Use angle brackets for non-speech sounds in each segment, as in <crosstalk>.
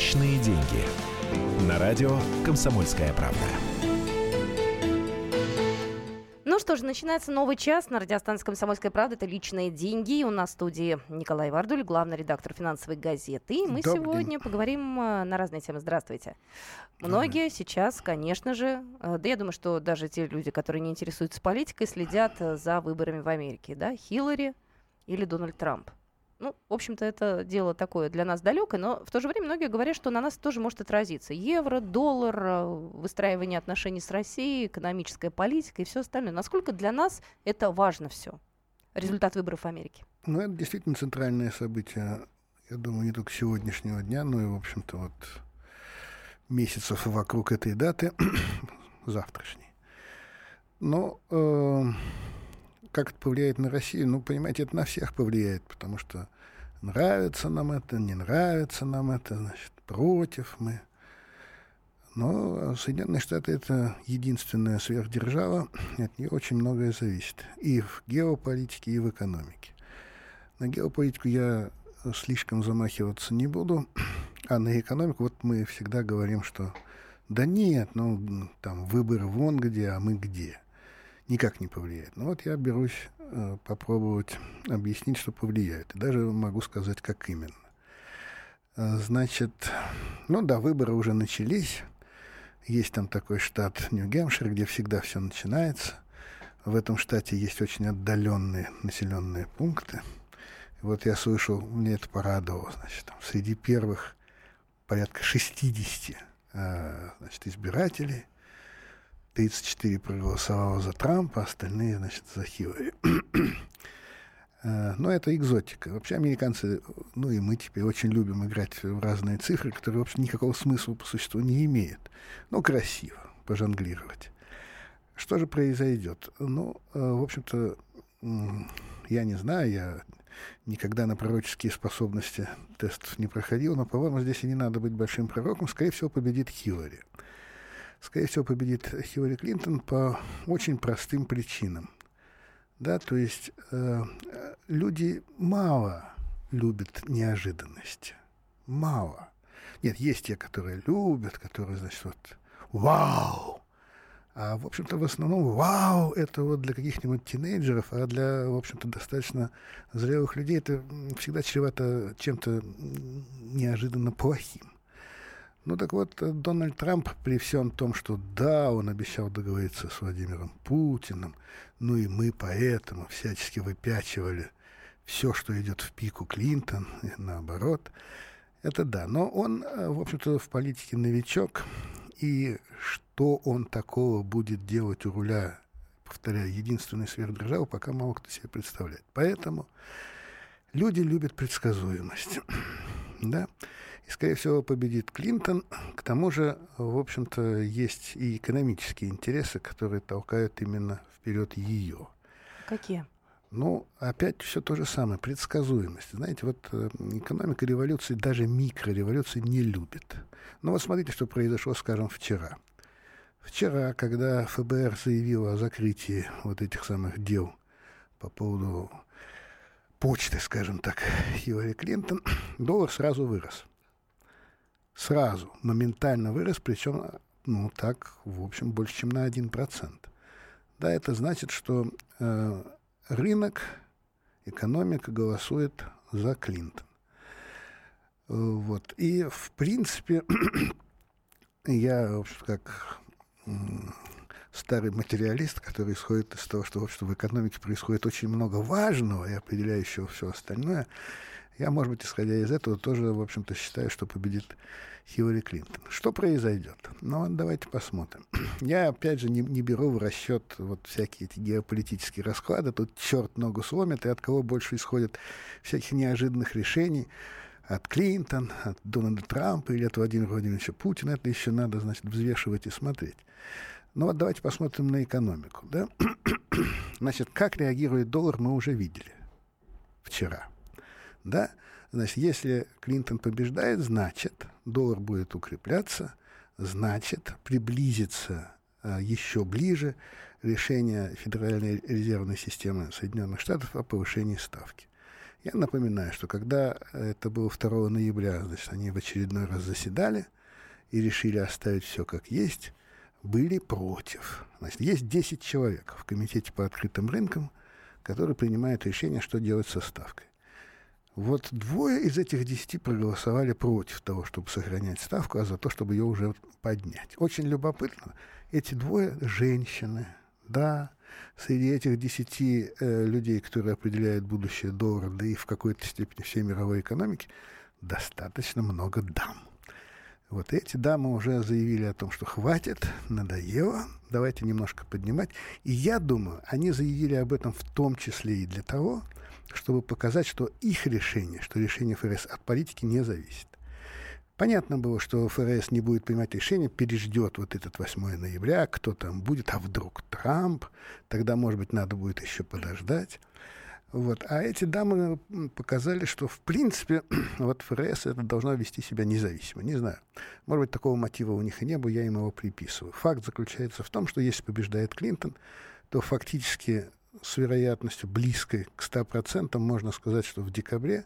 Личные деньги. На радио «Комсомольская правда». Ну что ж, начинается новый час на радиостанции «Комсомольская правда». Это «Личные деньги». И у нас в студии Николай Вардуль, главный редактор финансовой газеты. И мы Добрый сегодня день. поговорим э, на разные темы. Здравствуйте. Добрый. Многие сейчас, конечно же, э, да я думаю, что даже те люди, которые не интересуются политикой, следят э, за выборами в Америке. Да? Хиллари или Дональд Трамп. Ну, в общем-то, это дело такое для нас далекое, но в то же время многие говорят, что на нас тоже может отразиться евро, доллар, э, выстраивание отношений с Россией, экономическая политика и все остальное. Насколько для нас это важно все? Результат выборов в Америке. Ну, это действительно центральное событие, я думаю, не только сегодняшнего дня, но и, в общем-то, вот месяцев вокруг этой даты, <coughs> завтрашней. Но э, как это повлияет на Россию? Ну, понимаете, это на всех повлияет, потому что нравится нам это, не нравится нам это, значит, против мы. Но Соединенные Штаты — это единственная сверхдержава, от нее очень многое зависит. И в геополитике, и в экономике. На геополитику я слишком замахиваться не буду, а на экономику вот мы всегда говорим, что да нет, ну там выборы вон где, а мы где. Никак не повлияет. Ну вот я берусь э, попробовать объяснить, что повлияет. И даже могу сказать, как именно. Э, Значит, ну да, выборы уже начались. Есть там такой штат Нью-Гэмпшир, где всегда все начинается. В этом штате есть очень отдаленные населенные пункты. И вот я слышал, мне это порадовало, значит, там, среди первых порядка 60 э, значит, избирателей 34 проголосовало за Трампа, остальные, значит, за Хиллари. <clears throat> Э, Но это экзотика. Вообще американцы, ну и мы теперь очень любим играть в разные цифры, которые вообще никакого смысла по существу не имеют. Ну, красиво пожонглировать. Что же произойдет? Ну, э, в общем-то, я не знаю, я никогда на пророческие способности тестов не проходил, но, по-моему, здесь и не надо быть большим пророком. Скорее всего, победит Хиллари. Скорее всего, победит Хиллари Клинтон по очень простым причинам. Да, то есть э, люди мало любят неожиданности. Мало. Нет, есть те, которые любят, которые, значит, вот вау! А, в общем-то, в основном вау это вот для каких-нибудь тинейджеров, а для, в общем-то, достаточно зрелых людей это всегда чревато чем-то неожиданно плохим. Ну так вот, э, Дональд Трамп при всем том, что да, он обещал договориться с Владимиром Путиным, ну и мы поэтому всячески выпячивали все, что идет в пику Клинтон, и наоборот. Это да, но он, э, в общем-то, в политике новичок, и что он такого будет делать у руля, повторяю, единственной сверхдержавы, пока мало кто себе представляет. Поэтому люди любят предсказуемость. И, скорее всего, победит Клинтон. К тому же, в общем-то, есть и экономические интересы, которые толкают именно вперед ее. Какие? Ну, опять все то же самое, предсказуемость. Знаете, вот э, экономика революции, даже микрореволюции не любит. Ну вот смотрите, что произошло, скажем, вчера. Вчера, когда ФБР заявило о закрытии вот этих самых дел по поводу почты, скажем так, Хиллари Клинтон, доллар сразу вырос. Сразу, моментально вырос, причем, ну так, в общем, больше, чем на 1%. Да, это значит, что э, рынок, экономика голосует за Клинтон. Э, Вот. И, в принципе, <clears throat> я, в общем, как старый материалист, который исходит из того, что в, общем, в экономике происходит очень много важного и определяющего все остальное, я, может быть, исходя из этого, тоже, в общем-то, считаю, что победит Хиллари Клинтон. Что произойдет? Ну, давайте посмотрим. <clears throat> Я, опять же, не, не беру в расчет вот всякие эти геополитические расклады. Тут черт ногу сломит, и от кого больше исходит всяких неожиданных решений. От Клинтон, от Дональда Трампа или от Владимира Владимировича Путина. Это еще надо, значит, взвешивать и смотреть. Ну вот давайте посмотрим на экономику. Да? <clears throat> Значит, как реагирует доллар, мы уже видели вчера. Да? Значит, если Клинтон побеждает, значит, доллар будет укрепляться, значит, приблизится а, еще ближе решение Федеральной резервной системы Соединенных Штатов о повышении ставки. Я напоминаю, что когда это было 2 ноября, значит, они в очередной раз заседали и решили оставить все как есть, были против. Значит, есть 10 человек в комитете по открытым рынкам, которые принимают решение, что делать со ставкой. Вот двое из этих десяти проголосовали против того, чтобы сохранять ставку, а за то, чтобы ее уже поднять. Очень любопытно. Эти двое женщины. Да, среди этих десяти э, людей, которые определяют будущее доллара, да и в какой-то степени всей мировой экономики, достаточно много дам. Вот эти дамы уже заявили о том, что хватит, надоело, давайте немножко поднимать. И я думаю, они заявили об этом в том числе и для того, чтобы показать, что их решение, что решение ФРС от политики не зависит. Понятно было, что ФРС не будет принимать решение, переждет вот этот 8 ноября, кто там будет, а вдруг Трамп, тогда, может быть, надо будет еще подождать. Вот. А эти дамы показали, что, в принципе, <clears throat> вот ФРС это должно вести себя независимо. Не знаю. Может быть, такого мотива у них и не было, я им его приписываю. Факт заключается в том, что если побеждает Клинтон, то фактически с вероятностью близкой к 100% можно сказать, что в декабре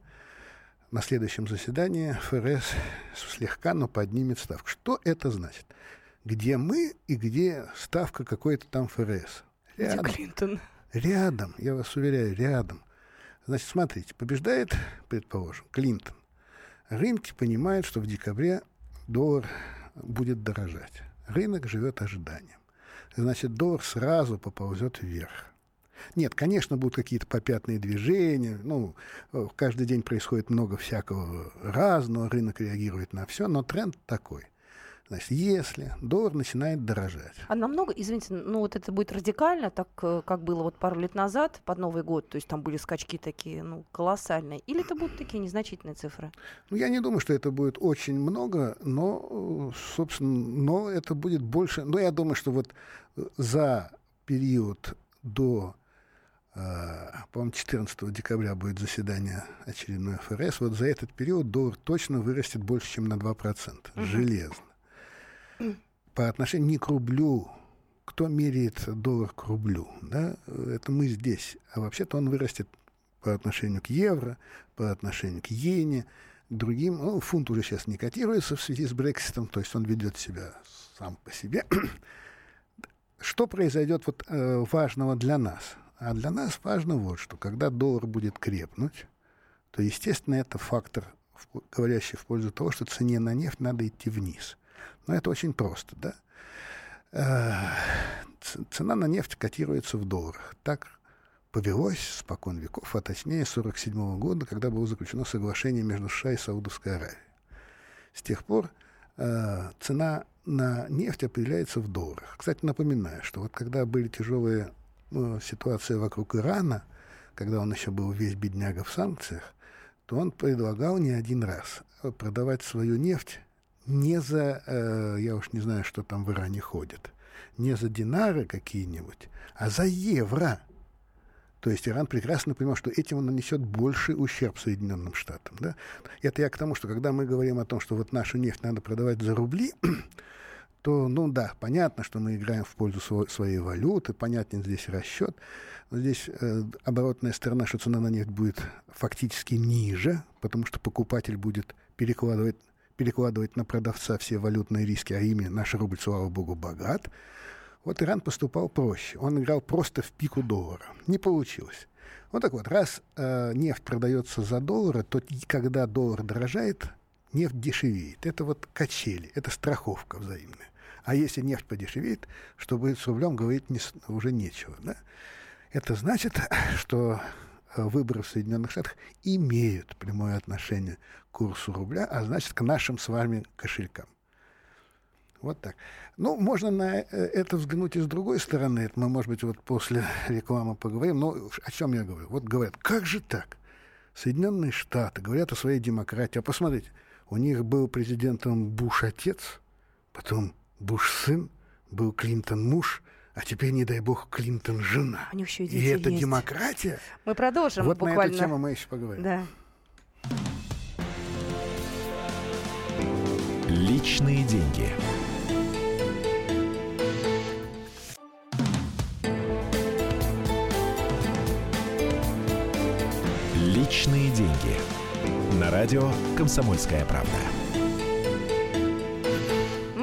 на следующем заседании ФРС слегка, но поднимет ставку. Что это значит? Где мы и где ставка какой-то там ФРС? Рядом. Где Клинтон? Рядом, я вас уверяю, рядом. Значит, смотрите, побеждает, предположим, Клинтон. Рынки понимают, что в декабре доллар будет дорожать. Рынок живет ожиданием. Значит, доллар сразу поползет вверх. Нет, конечно, будут какие-то попятные движения. Ну, э, каждый день происходит много всякого разного, рынок реагирует на все, но тренд такой. Значит, если доллар начинает дорожать. А намного, извините, ну вот это будет радикально, так э, как было вот пару лет назад, под Новый год, то есть там были скачки такие, ну, колоссальные, или это будут такие незначительные цифры? Ну, я не думаю, что это будет очень много, но, э, собственно, но это будет больше, но я думаю, что вот за период до по-моему, 14 декабря будет заседание очередной ФРС. Вот за этот период доллар точно вырастет больше, чем на 2%. Угу. Железно. По отношению не к рублю. Кто меряет доллар к рублю? Да? Это мы здесь. А вообще-то он вырастет по отношению к евро, по отношению к иене, другим. Ну, фунт уже сейчас не котируется в связи с Брекситом, то есть он ведет себя сам по себе. <clears throat> Что произойдет вот, э, важного для нас? А для нас важно вот что. Когда доллар будет крепнуть, то, естественно, это фактор, говорящий в пользу того, что цене на нефть надо идти вниз. Но это очень просто, да? Э, цена на нефть котируется в долларах. Так повелось спокон веков, а точнее 1947 года, когда было заключено соглашение между США и Саудовской Аравией. С тех пор э, цена на нефть определяется в долларах. Кстати, напоминаю, что вот когда были тяжелые ну, ситуация вокруг Ирана, когда он еще был весь бедняга в санкциях, то он предлагал не один раз продавать свою нефть не за, э, я уж не знаю, что там в Иране ходит, не за динары какие-нибудь, а за евро. То есть Иран прекрасно понимал, что этим он нанесет больший ущерб Соединенным Штатам. Да? Это я к тому, что когда мы говорим о том, что вот нашу нефть надо продавать за рубли, то, ну да, понятно, что мы играем в пользу сво- своей валюты, понятен здесь расчет, но здесь э, оборотная сторона, что цена на нефть будет фактически ниже, потому что покупатель будет перекладывать, перекладывать на продавца все валютные риски, а именно наш рубль, слава богу, богат. Вот Иран поступал проще. Он играл просто в пику доллара. Не получилось. Вот так вот, раз э, нефть продается за доллары, то когда доллар дорожает, нефть дешевеет. Это вот качели, это страховка взаимная. А если нефть подешевеет, что будет с рублем, говорить не, уже нечего. Да? Это значит, <coughs> что э, выборы в Соединенных Штатах имеют прямое отношение к курсу рубля, а значит, к нашим с вами кошелькам. Вот так. Ну, можно на э, это взглянуть и с другой стороны. Это мы, может быть, вот после <laughs> рекламы поговорим. Но о чем я говорю? Вот говорят, как же так? Соединенные Штаты говорят о своей демократии. А посмотрите, у них был президентом Буш-отец, потом Буш-сын, был Клинтон-муж, а теперь, не дай бог, Клинтон-жена. У них еще и, и это есть. демократия? Мы продолжим вот буквально. на эту тему мы еще поговорим. Да. Личные деньги. Личные деньги. На радио «Комсомольская правда».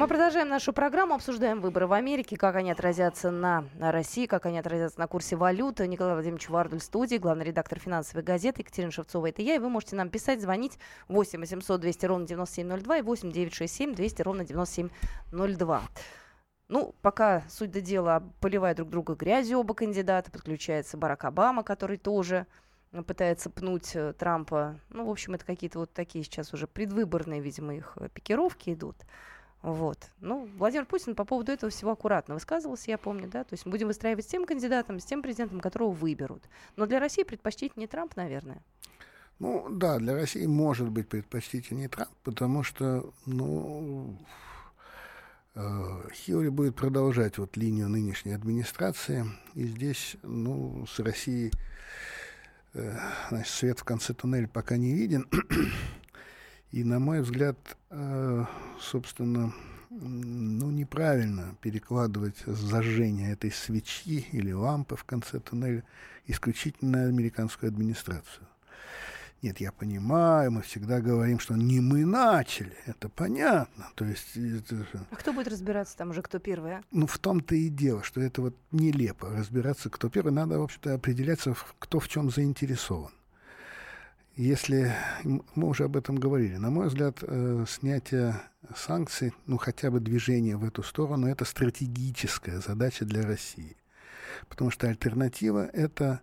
Мы продолжаем нашу программу, обсуждаем выборы в Америке, как они отразятся на, России, как они отразятся на курсе валюты. Николай Владимирович Вардуль студии, главный редактор финансовой газеты Екатерина Шевцова. Это я, и вы можете нам писать, звонить 8 800 200 ровно 9702 и 8 967 200 ровно 9702. Ну, пока, суть до дела, поливая друг друга грязью оба кандидата, подключается Барак Обама, который тоже пытается пнуть э, Трампа. Ну, в общем, это какие-то вот такие сейчас уже предвыборные, видимо, их э, пикировки идут. Вот. Ну, Владимир Путин по поводу этого всего аккуратно высказывался, я помню, да. То есть будем выстраивать с тем кандидатом, с тем президентом, которого выберут. Но для России предпочтительнее Трамп, наверное. Ну, да, для России может быть предпочтительнее Трамп, потому что, ну, э, Хиллари будет продолжать вот линию нынешней администрации, и здесь, ну, с Россией, э, значит, свет в конце туннеля пока не виден. И, на мой взгляд, э, собственно, ну, неправильно перекладывать зажжение этой свечи или лампы в конце туннеля исключительно на американскую администрацию. Нет, я понимаю, мы всегда говорим, что не мы начали, это понятно. То есть, это А кто будет разбираться там уже, кто первый, а? Ну, в том-то и дело, что это вот нелепо. Разбираться, кто первый, надо, в общем-то, определяться, кто в чем заинтересован если мы уже об этом говорили, на мой взгляд, э, снятие санкций, ну хотя бы движение в эту сторону, это стратегическая задача для России. Потому что альтернатива это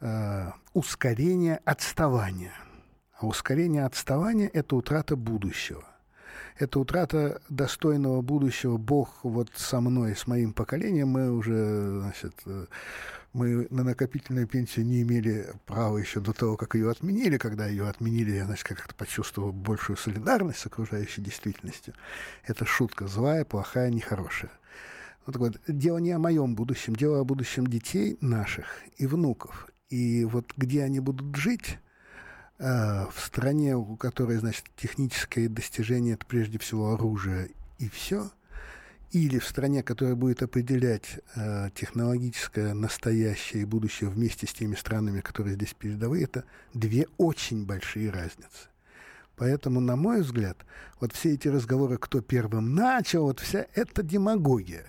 э, ускорение отставания. А ускорение отставания это утрата будущего. Это утрата достойного будущего. Бог вот со мной, с моим поколением, мы уже, значит, э, мы на накопительную пенсию не имели права еще до того, как ее отменили. Когда ее отменили, я, значит, как-то почувствовал большую солидарность с окружающей действительностью. Это шутка злая, плохая, нехорошая. Вот, вот, дело не о моем будущем, дело о будущем детей наших и внуков. И вот где они будут жить, э, в стране, у которой, значит, техническое достижение это прежде всего оружие и все – или в стране, которая будет определять э, технологическое настоящее и будущее вместе с теми странами, которые здесь передовые, это две очень большие разницы. Поэтому, на мой взгляд, вот все эти разговоры, кто первым начал, вот вся эта демагогия.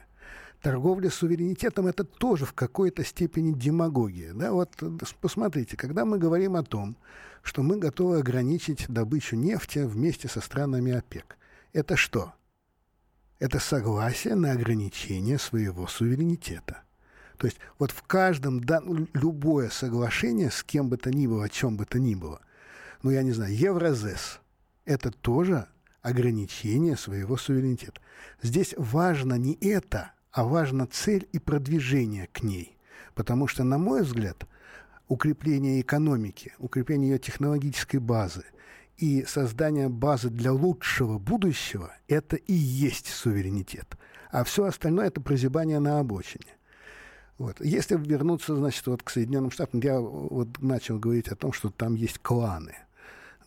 Торговля суверенитетом – это тоже в какой-то степени демагогия. Да? Вот посмотрите, когда мы говорим о том, что мы готовы ограничить добычу нефти вместе со странами ОПЕК, это что – это согласие на ограничение своего суверенитета. То есть вот в каждом, да, ну, любое соглашение с кем бы то ни было, о чем бы то ни было, ну, я не знаю, Евразес, это тоже ограничение своего суверенитета. Здесь важно не это, а важна цель и продвижение к ней. Потому что, на мой взгляд, укрепление экономики, укрепление ее технологической базы, и создание базы для лучшего будущего – это и есть суверенитет. А все остальное – это прозябание на обочине. Вот. Если вернуться, значит, вот к Соединенным Штатам, я вот начал говорить о том, что там есть кланы.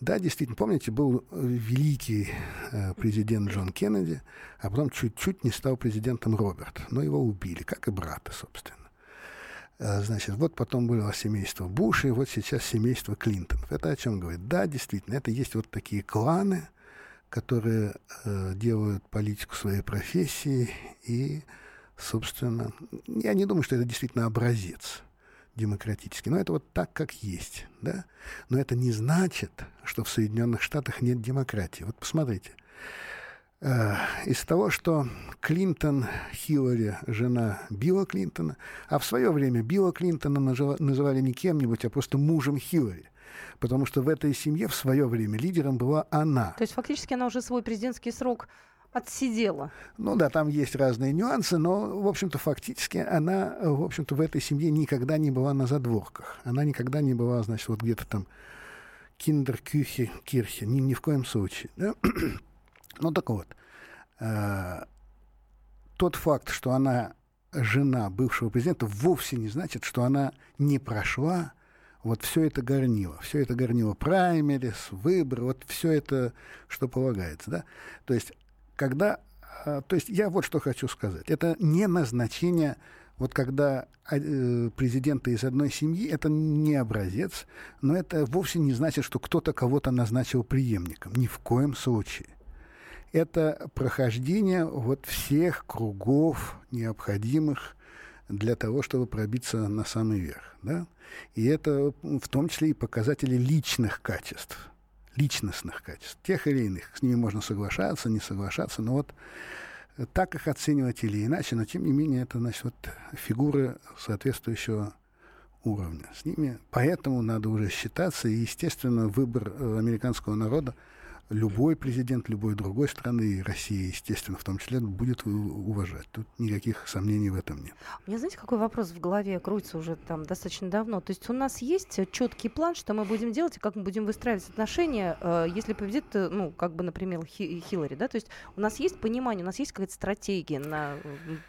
Да, действительно, помните, был великий э, президент Джон Кеннеди, а потом чуть-чуть не стал президентом Роберт. Но его убили, как и брата, собственно. Э, значит, вот потом было семейство Буш, и вот сейчас семейство Клинтонов. Это о чем говорит? Да, действительно, это есть вот такие кланы, которые э, делают политику своей профессии, и, собственно, я не думаю, что это действительно образец демократический, но это вот так, как есть, да? Но это не значит, что в Соединенных Штатах нет демократии. Вот посмотрите, из того, что Клинтон, Хиллари, жена Билла Клинтона, а в свое время Билла Клинтона называли не кем-нибудь, а просто мужем Хиллари. Потому что в этой семье в свое время лидером была она. То есть фактически она уже свой президентский срок отсидела. Ну да, там есть разные нюансы, но, в общем-то, фактически она, в общем-то, в этой семье никогда не была на задворках. Она никогда не была, значит, вот где-то там киндеркюхе, кирхе, ни, ни в коем случае. Да? Ну так вот, э, тот факт, что она жена бывшего президента, вовсе не значит, что она не прошла вот все это горнило. Все это горнило праймерис, выборы, вот все это, что полагается. Да? То есть, когда... Э, то есть я вот что хочу сказать. Это не назначение Вот когда э, президенты из одной семьи, это не образец, но это вовсе не значит, что кто-то кого-то назначил преемником. Ни в коем случае. Это прохождение вот всех кругов необходимых для того, чтобы пробиться на самый верх. Да? И это в том числе и показатели личных качеств, личностных качеств, тех или иных. С ними можно соглашаться, не соглашаться, но вот так их оценивать или иначе, но тем не менее это значит вот фигуры соответствующего уровня. С ними поэтому надо уже считаться, и, естественно, выбор э, американского народа любой президент любой другой страны, и Россия, естественно, в том числе, будет уважать. Тут никаких сомнений в этом нет. У меня, знаете, какой вопрос в голове крутится уже там достаточно давно? То есть у нас есть четкий план, что мы будем делать и как мы будем выстраивать отношения, э, если победит, э, ну, как бы, например, Хи- Хиллари, да? То есть у нас есть понимание, у нас есть какая-то стратегия на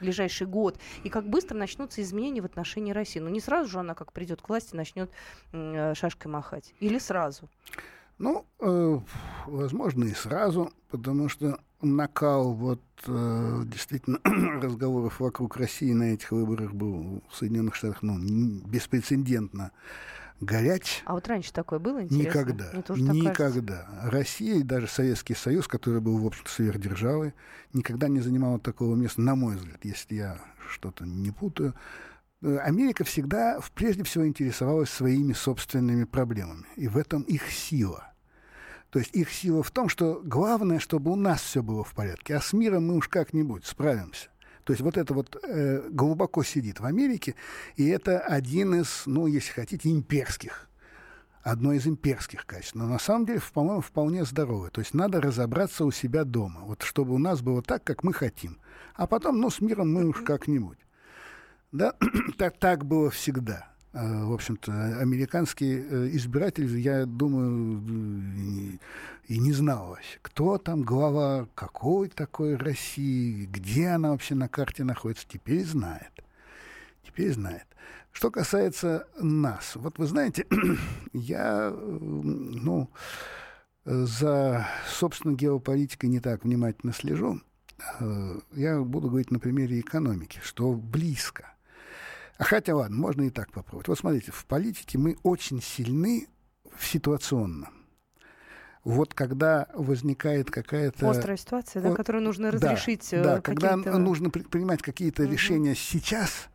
ближайший год, и как быстро начнутся изменения в отношении России. Ну, не сразу же она, как придет к власти, начнет э, шашкой махать. Или сразу? Ну, э, возможно, и сразу, потому что накал вот э, действительно <clears throat> разговоров вокруг России на этих выборах был в Соединенных Штатах ну, беспрецедентно горяч. А вот раньше такое было интересно? Никогда. Никогда. Россия и даже Советский Союз, который был, в общем-то, сверхдержавой, никогда не занимала такого места, на мой взгляд, если я что-то не путаю. Э, Америка всегда, прежде всего, интересовалась своими собственными проблемами. И в этом их сила. То есть их сила в том, что главное, чтобы у нас все было в порядке, а с миром мы уж как-нибудь справимся. То есть вот это вот э, глубоко сидит в Америке, и это один из, ну, если хотите, имперских, одно из имперских качеств. Но на самом деле, по-моему, вполне здоровое. То есть надо разобраться у себя дома, вот чтобы у нас было так, как мы хотим. А потом, ну, с миром мы уж как-нибудь. Да, <clears throat> так, так было всегда. Э, в общем-то, американский э, избиратель, я думаю, и не знал вообще, кто там глава, какой такой России, где она вообще на карте находится, теперь знает. Теперь знает. Что касается нас, вот вы знаете, <clears throat> я, ну, за, собственно, геополитикой не так внимательно слежу. Э, я буду говорить на примере экономики, что близко – а хотя ладно, можно и так попробовать. Вот смотрите, в политике мы очень сильны в ситуационном. Вот когда возникает какая-то... Острая ситуация, да, которую нужно разрешить. Да, да когда нужно принимать какие-то угу. решения сейчас,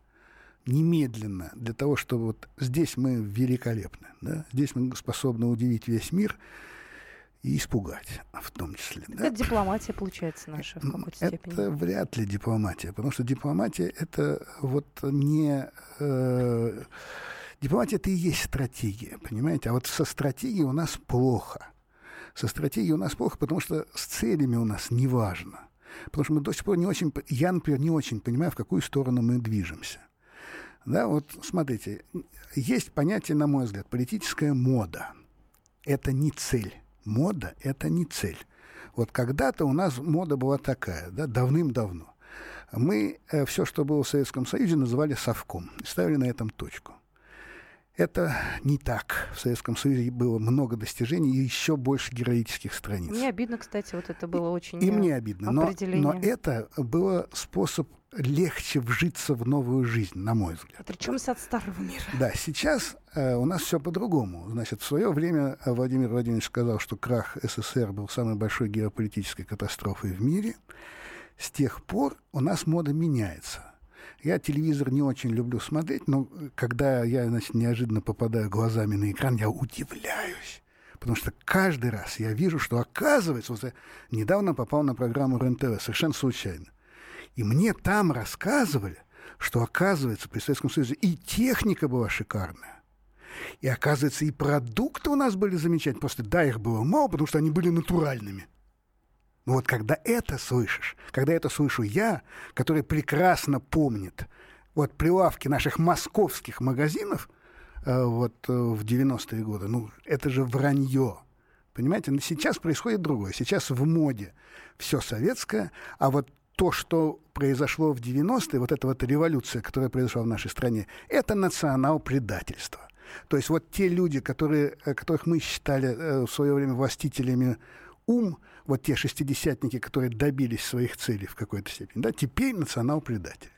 немедленно, для того, чтобы вот здесь мы великолепны, да, здесь мы способны удивить весь мир, и испугать в том числе. Да? Это дипломатия, получается, наша в какой-то степени. Это вряд ли дипломатия, потому что дипломатия — это вот не... Э, дипломатия — это и есть стратегия, понимаете? А вот со стратегией у нас плохо. Со стратегией у нас плохо, потому что с целями у нас не важно. Потому что мы до сих пор не очень... Я, например, не очень понимаю, в какую сторону мы движемся. Да, вот смотрите, есть понятие, на мой взгляд, политическая мода. Это не цель мода — это не цель. Вот когда-то у нас мода была такая, да, давным-давно. Мы э, все, что было в Советском Союзе, называли совком. И ставили на этом точку. Это не так. В Советском Союзе было много достижений и еще больше героических страниц. Мне обидно, кстати, вот это было очень И мне обидно. Но, но это было способ легче вжиться в новую жизнь, на мой взгляд. Отречемся от старого мира. Да, сейчас э, у нас все по-другому. Значит, в свое время Владимир Владимирович сказал, что крах СССР был самой большой геополитической катастрофой в мире. С тех пор у нас мода меняется. Я телевизор не очень люблю смотреть, но когда я, значит, неожиданно попадаю глазами на экран, я удивляюсь. Потому что каждый раз я вижу, что оказывается, вот я недавно попал на программу РЕН-ТВ, совершенно случайно. И мне там рассказывали, что, оказывается, при Советском Союзе и техника была шикарная. И, оказывается, и продукты у нас были замечательные. Просто, да, их было мало, потому что они были натуральными. Но вот когда это слышишь, когда это слышу я, который прекрасно помнит вот прилавки наших московских магазинов э, вот э, в 90-е годы, ну, это же вранье. Понимаете, но сейчас происходит другое. Сейчас в моде все советское, а вот то, что произошло в 90-е, вот эта вот революция, которая произошла в нашей стране, это национал-предательство. То есть вот те люди, которые, э, которых мы считали э, в свое время властителями ум, вот те шестидесятники, которые добились своих целей в какой-то степени, да, теперь национал-предатель.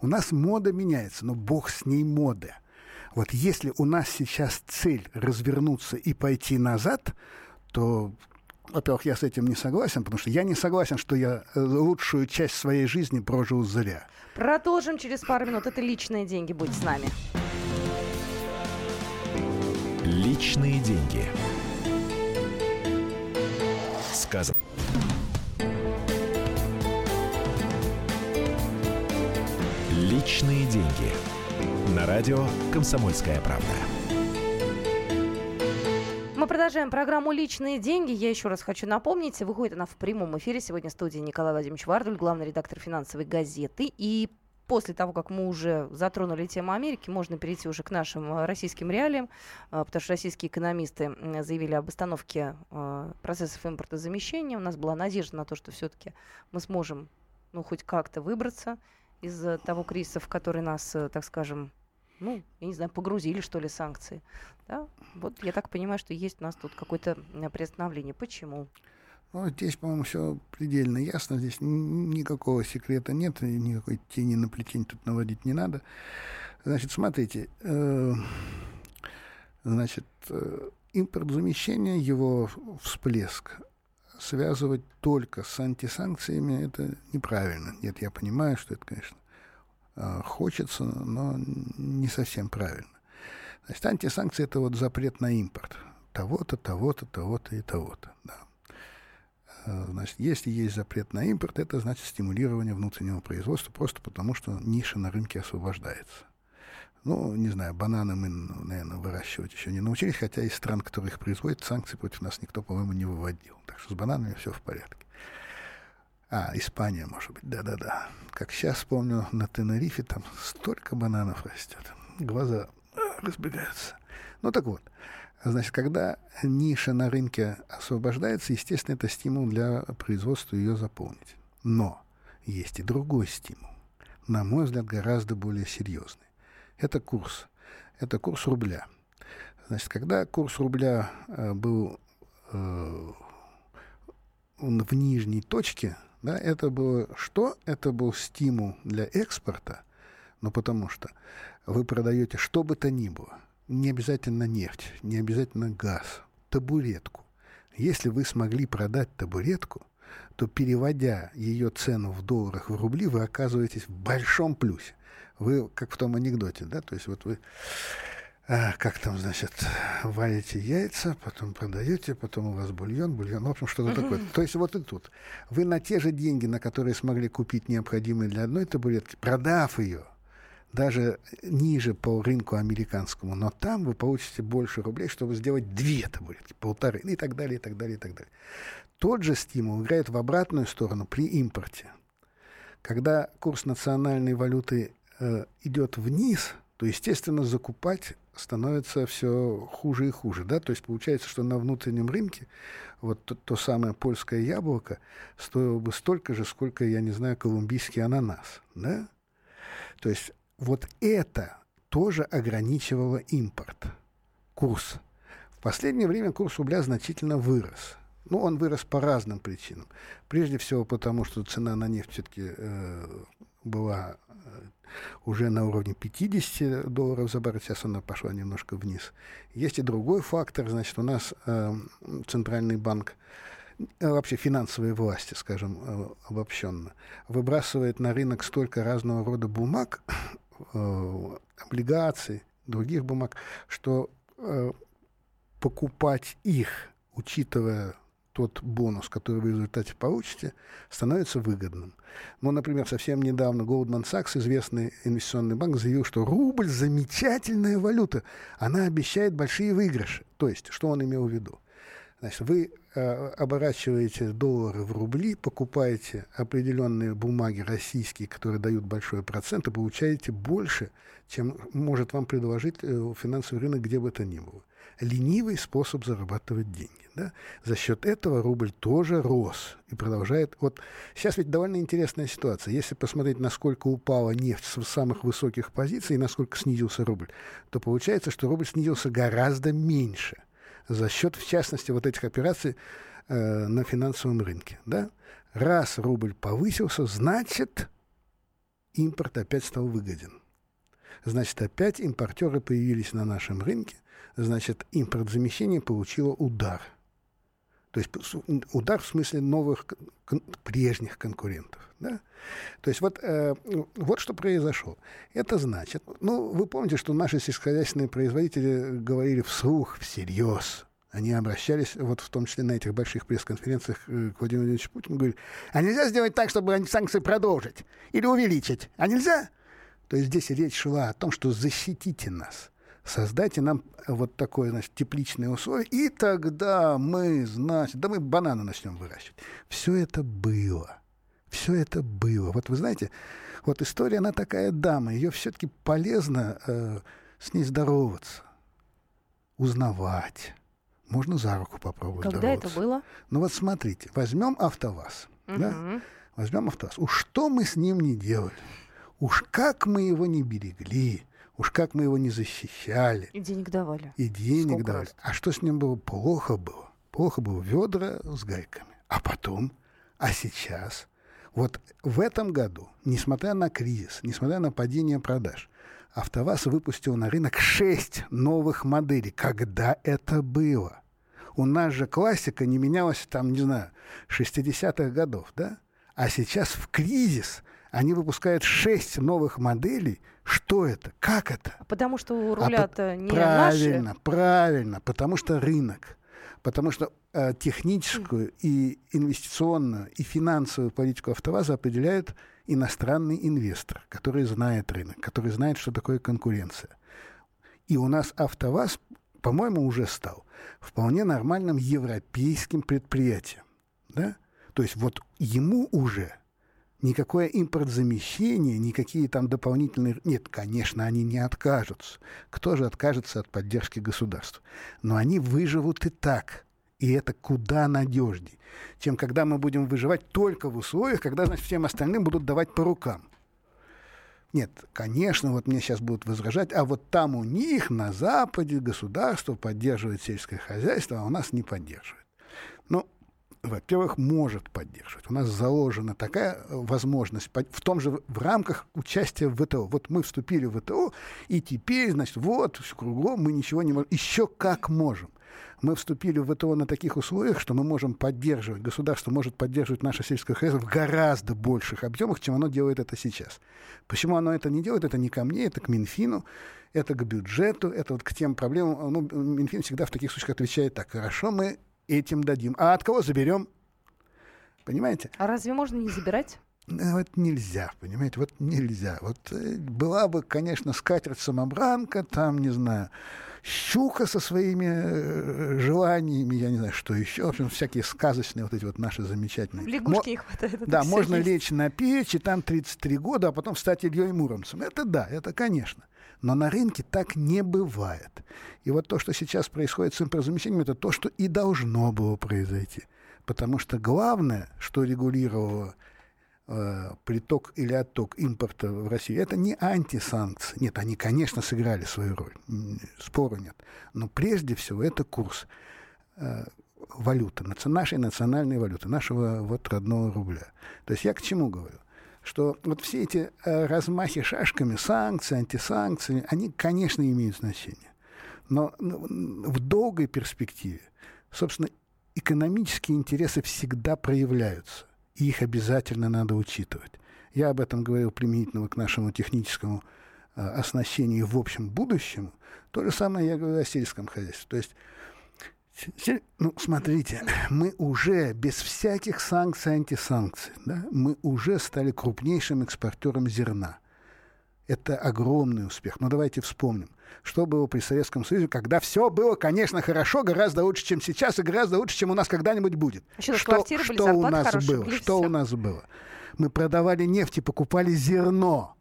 У нас мода меняется, но бог с ней мода. Вот если у нас сейчас цель развернуться и пойти назад, то во-первых, я с этим не согласен, потому что я не согласен, что я э, лучшую часть своей жизни прожил зря. Продолжим через пару минут. Это личные деньги. Будь с нами. Личные деньги. Сказано. Личные деньги. На радио «Комсомольская правда». Мы продолжаем программу «Личные деньги». Я еще раз хочу напомнить, выходит она в прямом эфире. Сегодня в студии Николай Владимирович Вардуль, главный редактор финансовой газеты. И после того, как мы уже затронули тему Америки, можно перейти уже к нашим э, российским реалиям, э, потому что российские экономисты заявили об остановке э, процессов импортозамещения. У нас была надежда на то, что все-таки мы сможем ну, хоть как-то выбраться из того кризиса, в который нас, так скажем, ну, я не знаю, погрузили, что ли, санкции. Да? Вот я так понимаю, что есть у нас тут какое-то приостановление. Почему? Ну, здесь, по-моему, все предельно ясно. Здесь никакого секрета нет, никакой тени на плетень тут наводить не надо. Значит, смотрите, э, значит, э, импортзамещение, его всплеск связывать только с антисанкциями, это неправильно. Нет, я понимаю, что это, конечно, Э, хочется, но не совсем правильно. Значит, антисанкции – это вот запрет на импорт. Того-то, того-то, того-то и того-то. Да. Э, значит, если есть запрет на импорт, это значит стимулирование внутреннего производства просто потому, что ниша на рынке освобождается. Ну, не знаю, бананы мы, наверное, выращивать еще не научились, хотя из стран, которые их производят, санкции против нас никто, по-моему, не выводил. Так что с бананами все в порядке. А, Испания, может быть, да-да-да. Как сейчас помню, на Тенерифе там столько бананов растет. Глаза а, разбегаются. Ну так вот, значит, когда ниша на рынке освобождается, естественно, это стимул для производства ее заполнить. Но есть и другой стимул, на мой взгляд, гораздо более серьезный. Это курс. Это курс рубля. Значит, когда курс рубля э, был э, в нижней точке, да, это было что? Это был стимул для экспорта, но потому что вы продаете что бы то ни было, не обязательно нефть, не обязательно газ, табуретку. Если вы смогли продать табуретку, то переводя ее цену в долларах в рубли, вы оказываетесь в большом плюсе. Вы, как в том анекдоте, да, то есть вот вы а, как там, значит, варите яйца, потом продаете, потом у вас бульон, бульон, в общем, что-то такое. То есть вот и тут. Вы на те же деньги, на которые смогли купить необходимые для одной табуретки, продав ее, даже ниже по рынку американскому, но там вы получите больше рублей, чтобы сделать две табуретки, полторы, и так далее, и так далее, и так далее. Тот же стимул играет в обратную сторону при импорте. Когда курс национальной валюты э, идет вниз, то, естественно, закупать становится все хуже и хуже. Да? То есть получается, что на внутреннем рынке вот то, то самое польское яблоко стоило бы столько же, сколько, я не знаю, колумбийский ананас. Да? То есть вот это тоже ограничивало импорт, курс. В последнее время курс рубля значительно вырос. Ну, он вырос по разным причинам. Прежде всего потому, что цена на нефть все-таки э, была уже на уровне 50 долларов за баррель, сейчас она пошла немножко вниз. Есть и другой фактор, значит, у нас э, Центральный банк э, вообще финансовые власти, скажем, э, обобщенно, выбрасывает на рынок столько разного рода бумаг, э, облигаций, других бумаг, что э, покупать их, учитывая тот бонус, который вы в результате получите, становится выгодным. Ну, например, совсем недавно Goldman Sachs, известный инвестиционный банк, заявил, что рубль – замечательная валюта. Она обещает большие выигрыши. То есть, что он имел в виду? Значит, вы э, оборачиваете доллары в рубли, покупаете определенные бумаги российские, которые дают большой процент, и получаете больше, чем может вам предложить э, финансовый рынок где бы то ни было ленивый способ зарабатывать деньги. Да? За счет этого рубль тоже рос и продолжает. Вот сейчас ведь довольно интересная ситуация. Если посмотреть, насколько упала нефть с самых высоких позиций и насколько снизился рубль, то получается, что рубль снизился гораздо меньше за счет, в частности, вот этих операций э, на финансовом рынке. Да? Раз рубль повысился, значит, импорт опять стал выгоден. Значит, опять импортеры появились на нашем рынке, значит, импортзамещение получило удар. То есть удар в смысле новых прежних конкурентов. Да? То есть вот, э, вот что произошло. Это значит, ну, вы помните, что наши сельскохозяйственные производители говорили вслух, всерьез. Они обращались, вот в том числе на этих больших пресс-конференциях э, к Владимиру Владимировичу Путину, говорили, а нельзя сделать так, чтобы санкции продолжить или увеличить? А нельзя? То есть здесь речь шла о том, что защитите нас создайте нам вот такое, значит, тепличное условие, и тогда мы, значит, да мы бананы начнем выращивать. Все это было. Все это было. Вот вы знаете, вот история, она такая дама, ее все-таки полезно э, с ней здороваться, узнавать. Можно за руку попробовать Когда здороваться. это было? Ну вот смотрите, возьмем АвтоВАЗ. Угу. Да? Возьмем АвтоВАЗ. Уж что мы с ним не делали, уж как мы его не берегли, Уж как мы его не защищали. И денег давали. И денег Сколько давали. раз? А что с ним было? Плохо было. Плохо было ведра с гайками. А потом, а сейчас, вот в этом году, несмотря на кризис, несмотря на падение продаж, АвтоВАЗ выпустил на рынок 6 новых моделей. Когда это было? У нас же классика не менялась там, не знаю, 60-х годов, да? А сейчас в кризис они выпускают 6 новых моделей. Что это? Как это? Потому что у А не правильно, наши. правильно, потому что рынок, потому что э, техническую и инвестиционную и финансовую политику АвтоВАЗа определяет иностранный инвестор, который знает рынок, который знает, что такое конкуренция. И у нас АвтоВАЗ, по-моему, уже стал вполне нормальным европейским предприятием. Да? То есть вот ему уже никакое импортзамещение, никакие там дополнительные... Нет, конечно, они не откажутся. Кто же откажется от поддержки государства? Но они выживут и так. И это куда надежней, чем когда мы будем выживать только в условиях, когда, значит, всем остальным будут давать по рукам. Нет, конечно, вот мне сейчас будут возражать, а вот там у них на Западе государство поддерживает сельское хозяйство, а у нас не поддерживает. Ну, во-первых, может поддерживать. У нас заложена такая э, возможность в том же в рамках участия в ВТО. Вот мы вступили в ВТО, и теперь, значит, вот кругом мы ничего не можем. Еще как можем. Мы вступили в ВТО на таких условиях, что мы можем поддерживать, государство может поддерживать наше сельское хозяйство в гораздо больших объемах, чем оно делает это сейчас. Почему оно это не делает? Это не ко мне, это к Минфину, это к бюджету, это вот к тем проблемам. Ну, Минфин всегда в таких случаях отвечает так, хорошо, мы этим дадим. А от кого заберем? Понимаете? А разве можно не забирать? Ну, Вот нельзя, понимаете, вот нельзя. Вот э, была бы, конечно, скатерть-самобранка, там, не знаю, щука со своими э, желаниями, я не знаю, что еще, в общем, всякие сказочные вот эти вот наши замечательные. Лягушки не хватает. Да, можно есть. лечь на печь, и там 33 года, а потом стать Ильей Муромцем. Это да, это конечно. Но на рынке так не бывает. И вот то, что сейчас происходит с импортозамещением, это то, что и должно было произойти. Потому что главное, что регулировало приток или отток импорта в Россию, это не антисанкции. Нет, они, конечно, сыграли свою роль, спору нет. Но прежде всего это курс э, валюты, нашей национальной валюты, нашего вот родного рубля. То есть я к чему говорю? Что вот все эти э, размахи шашками, санкции, антисанкции, они, конечно, имеют значение. Но в долгой перспективе, собственно, экономические интересы всегда проявляются, и их обязательно надо учитывать. Я об этом говорил применительно к нашему техническому э, оснащению в общем будущем. То же самое я говорю о сельском хозяйстве. То есть Ну, смотрите, мы уже без всяких санкций, антисанкций, да, мы уже стали крупнейшим экспортером зерна. Это огромный успех. Но давайте вспомним, что было при Советском Союзе, когда все было, конечно, хорошо, гораздо лучше, чем сейчас, и гораздо лучше, чем у нас когда-нибудь будет. Еще что квартиры были, что у нас хорошие, было? Что всё. у нас было? Мы продавали нефть и покупали зерно.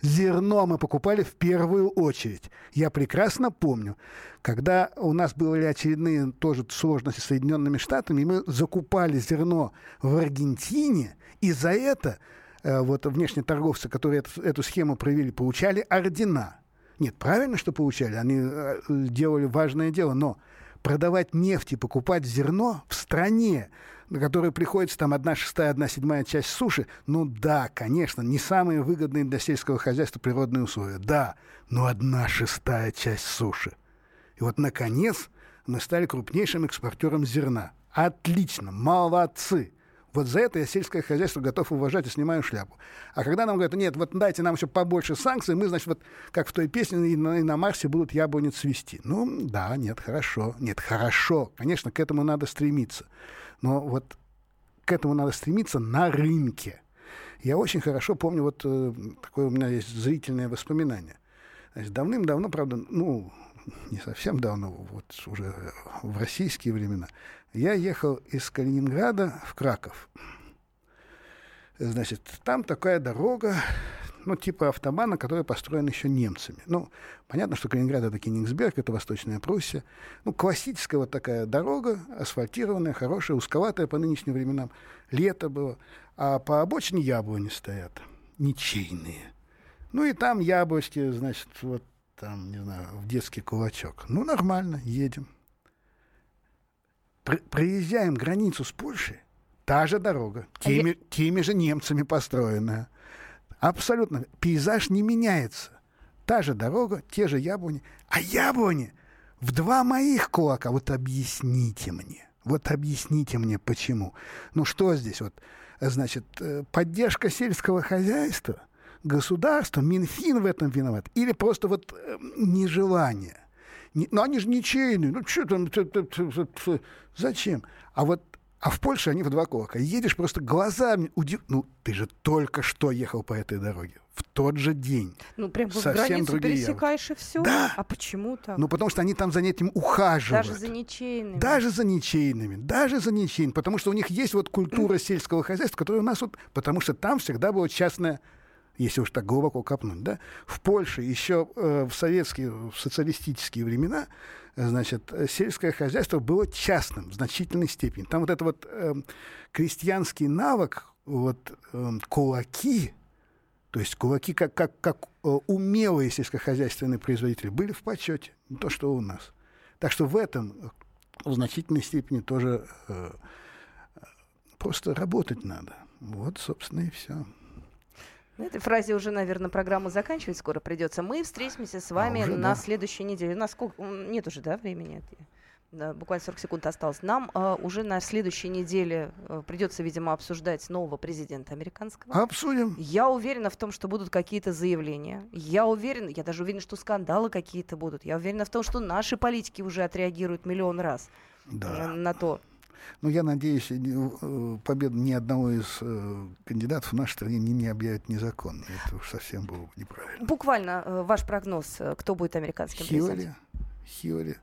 Зерно мы покупали в первую очередь. Я прекрасно помню, когда у нас были очередные тоже сложности с Соединенными Штатами, мы закупали зерно в Аргентине, и за это вот внешнеторговцы, которые эту, эту схему провели, получали ордена. Нет, правильно, что получали, они э, делали важное дело, но продавать нефть и покупать зерно в стране, на которую приходится там одна шестая, одна седьмая часть суши, ну да, конечно, не самые выгодные для сельского хозяйства природные условия, да, но одна шестая часть суши. И вот, наконец, мы стали крупнейшим экспортером зерна. Отлично, молодцы. Вот за это я сельское хозяйство готов уважать и снимаю шляпу. А когда нам говорят, нет, вот дайте нам еще побольше санкций, мы, значит, вот как в той песне, и на, и на Марсе будут яблони цвести. Ну, да, нет, хорошо. Нет, хорошо. Конечно, к этому надо стремиться. Но вот к этому надо стремиться на рынке. Я очень хорошо помню, вот э, такое у меня есть зрительное воспоминание. Давным-давно, правда, ну, не совсем давно, вот уже в российские времена, я ехал из Калининграда в Краков. Значит, там такая дорога, ну, типа автобана, который построен еще немцами. Ну, понятно, что Калининград — это Кенигсберг, это Восточная Пруссия. Ну, классическая вот такая дорога, асфальтированная, хорошая, узковатая по нынешним временам. Лето было. А по обочине яблони стоят, ничейные. Ну, и там яблочки, значит, вот там, не знаю, в детский кулачок. Ну, нормально, едем. Про проезжаем границу с Польшей, та же дорога, теми, а я... теми же немцами построенная. Абсолютно. Пейзаж не меняется. Та же дорога, те же яблони. А яблони в два моих кулака. Вот объясните мне. Вот объясните мне, почему. Ну что здесь вот? Значит, э, поддержка сельского хозяйства, государство, Минфин в этом виноват? Или просто вот э, нежелание? Не, ну они же ничейные. Ну что там? Зачем? А вот а в Польше они в два кулака. Едешь просто глазами удив... Ну, ты же только что ехал по этой дороге. В тот же день. Ну, прям Совсем границу пересекаешь и все? Да. А почему так? Ну, потому что они там за этим ухаживают. Даже за ничейными. Даже за ничейными. Даже за ничейными. Потому что у них есть вот культура сельского хозяйства, которая у нас вот... Потому что там всегда была частная если уж так глубоко копнуть, да, в Польше еще э, в советские, в социалистические времена, э, значит, сельское хозяйство было частным в значительной степени. Там вот этот вот э, крестьянский навык, вот э, кулаки, то есть кулаки как, как, как э, умелые сельскохозяйственные производители были в почете, не то, что у нас. Так что в этом э, в значительной степени тоже э, просто работать надо. Вот, собственно, и все. На этой фразе уже, наверное, программу заканчивать скоро придется. Мы встретимся с вами а уже, на да. следующей неделе. У нас сколько? Нет уже, да, времени? Да, буквально 40 секунд осталось. Нам э, уже на следующей неделе э, придется, видимо, обсуждать нового президента американского. Обсудим. Я уверена в том, что будут какие-то заявления. Я уверена, я даже уверена, что скандалы какие-то будут. Я уверена в том, что наши политики уже отреагируют миллион раз да. на, на то, но я надеюсь, э, победу ни одного из э, кандидатов в нашей стране не, не объявят незаконной. Это уж совсем было бы неправильно. Буквально э, ваш прогноз, кто будет американским Хиллари, президентом? Хиллари.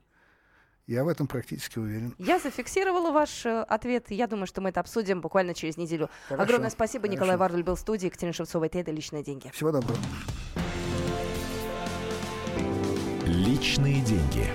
Я в этом практически уверен. Я зафиксировала ваш ответ. Я думаю, что мы это обсудим буквально через неделю. Хорошо, Огромное спасибо. Хорошо. Николай Варль был в студии. Екатерина Шевцова. Это «Личные деньги». Всего доброго. Личные деньги.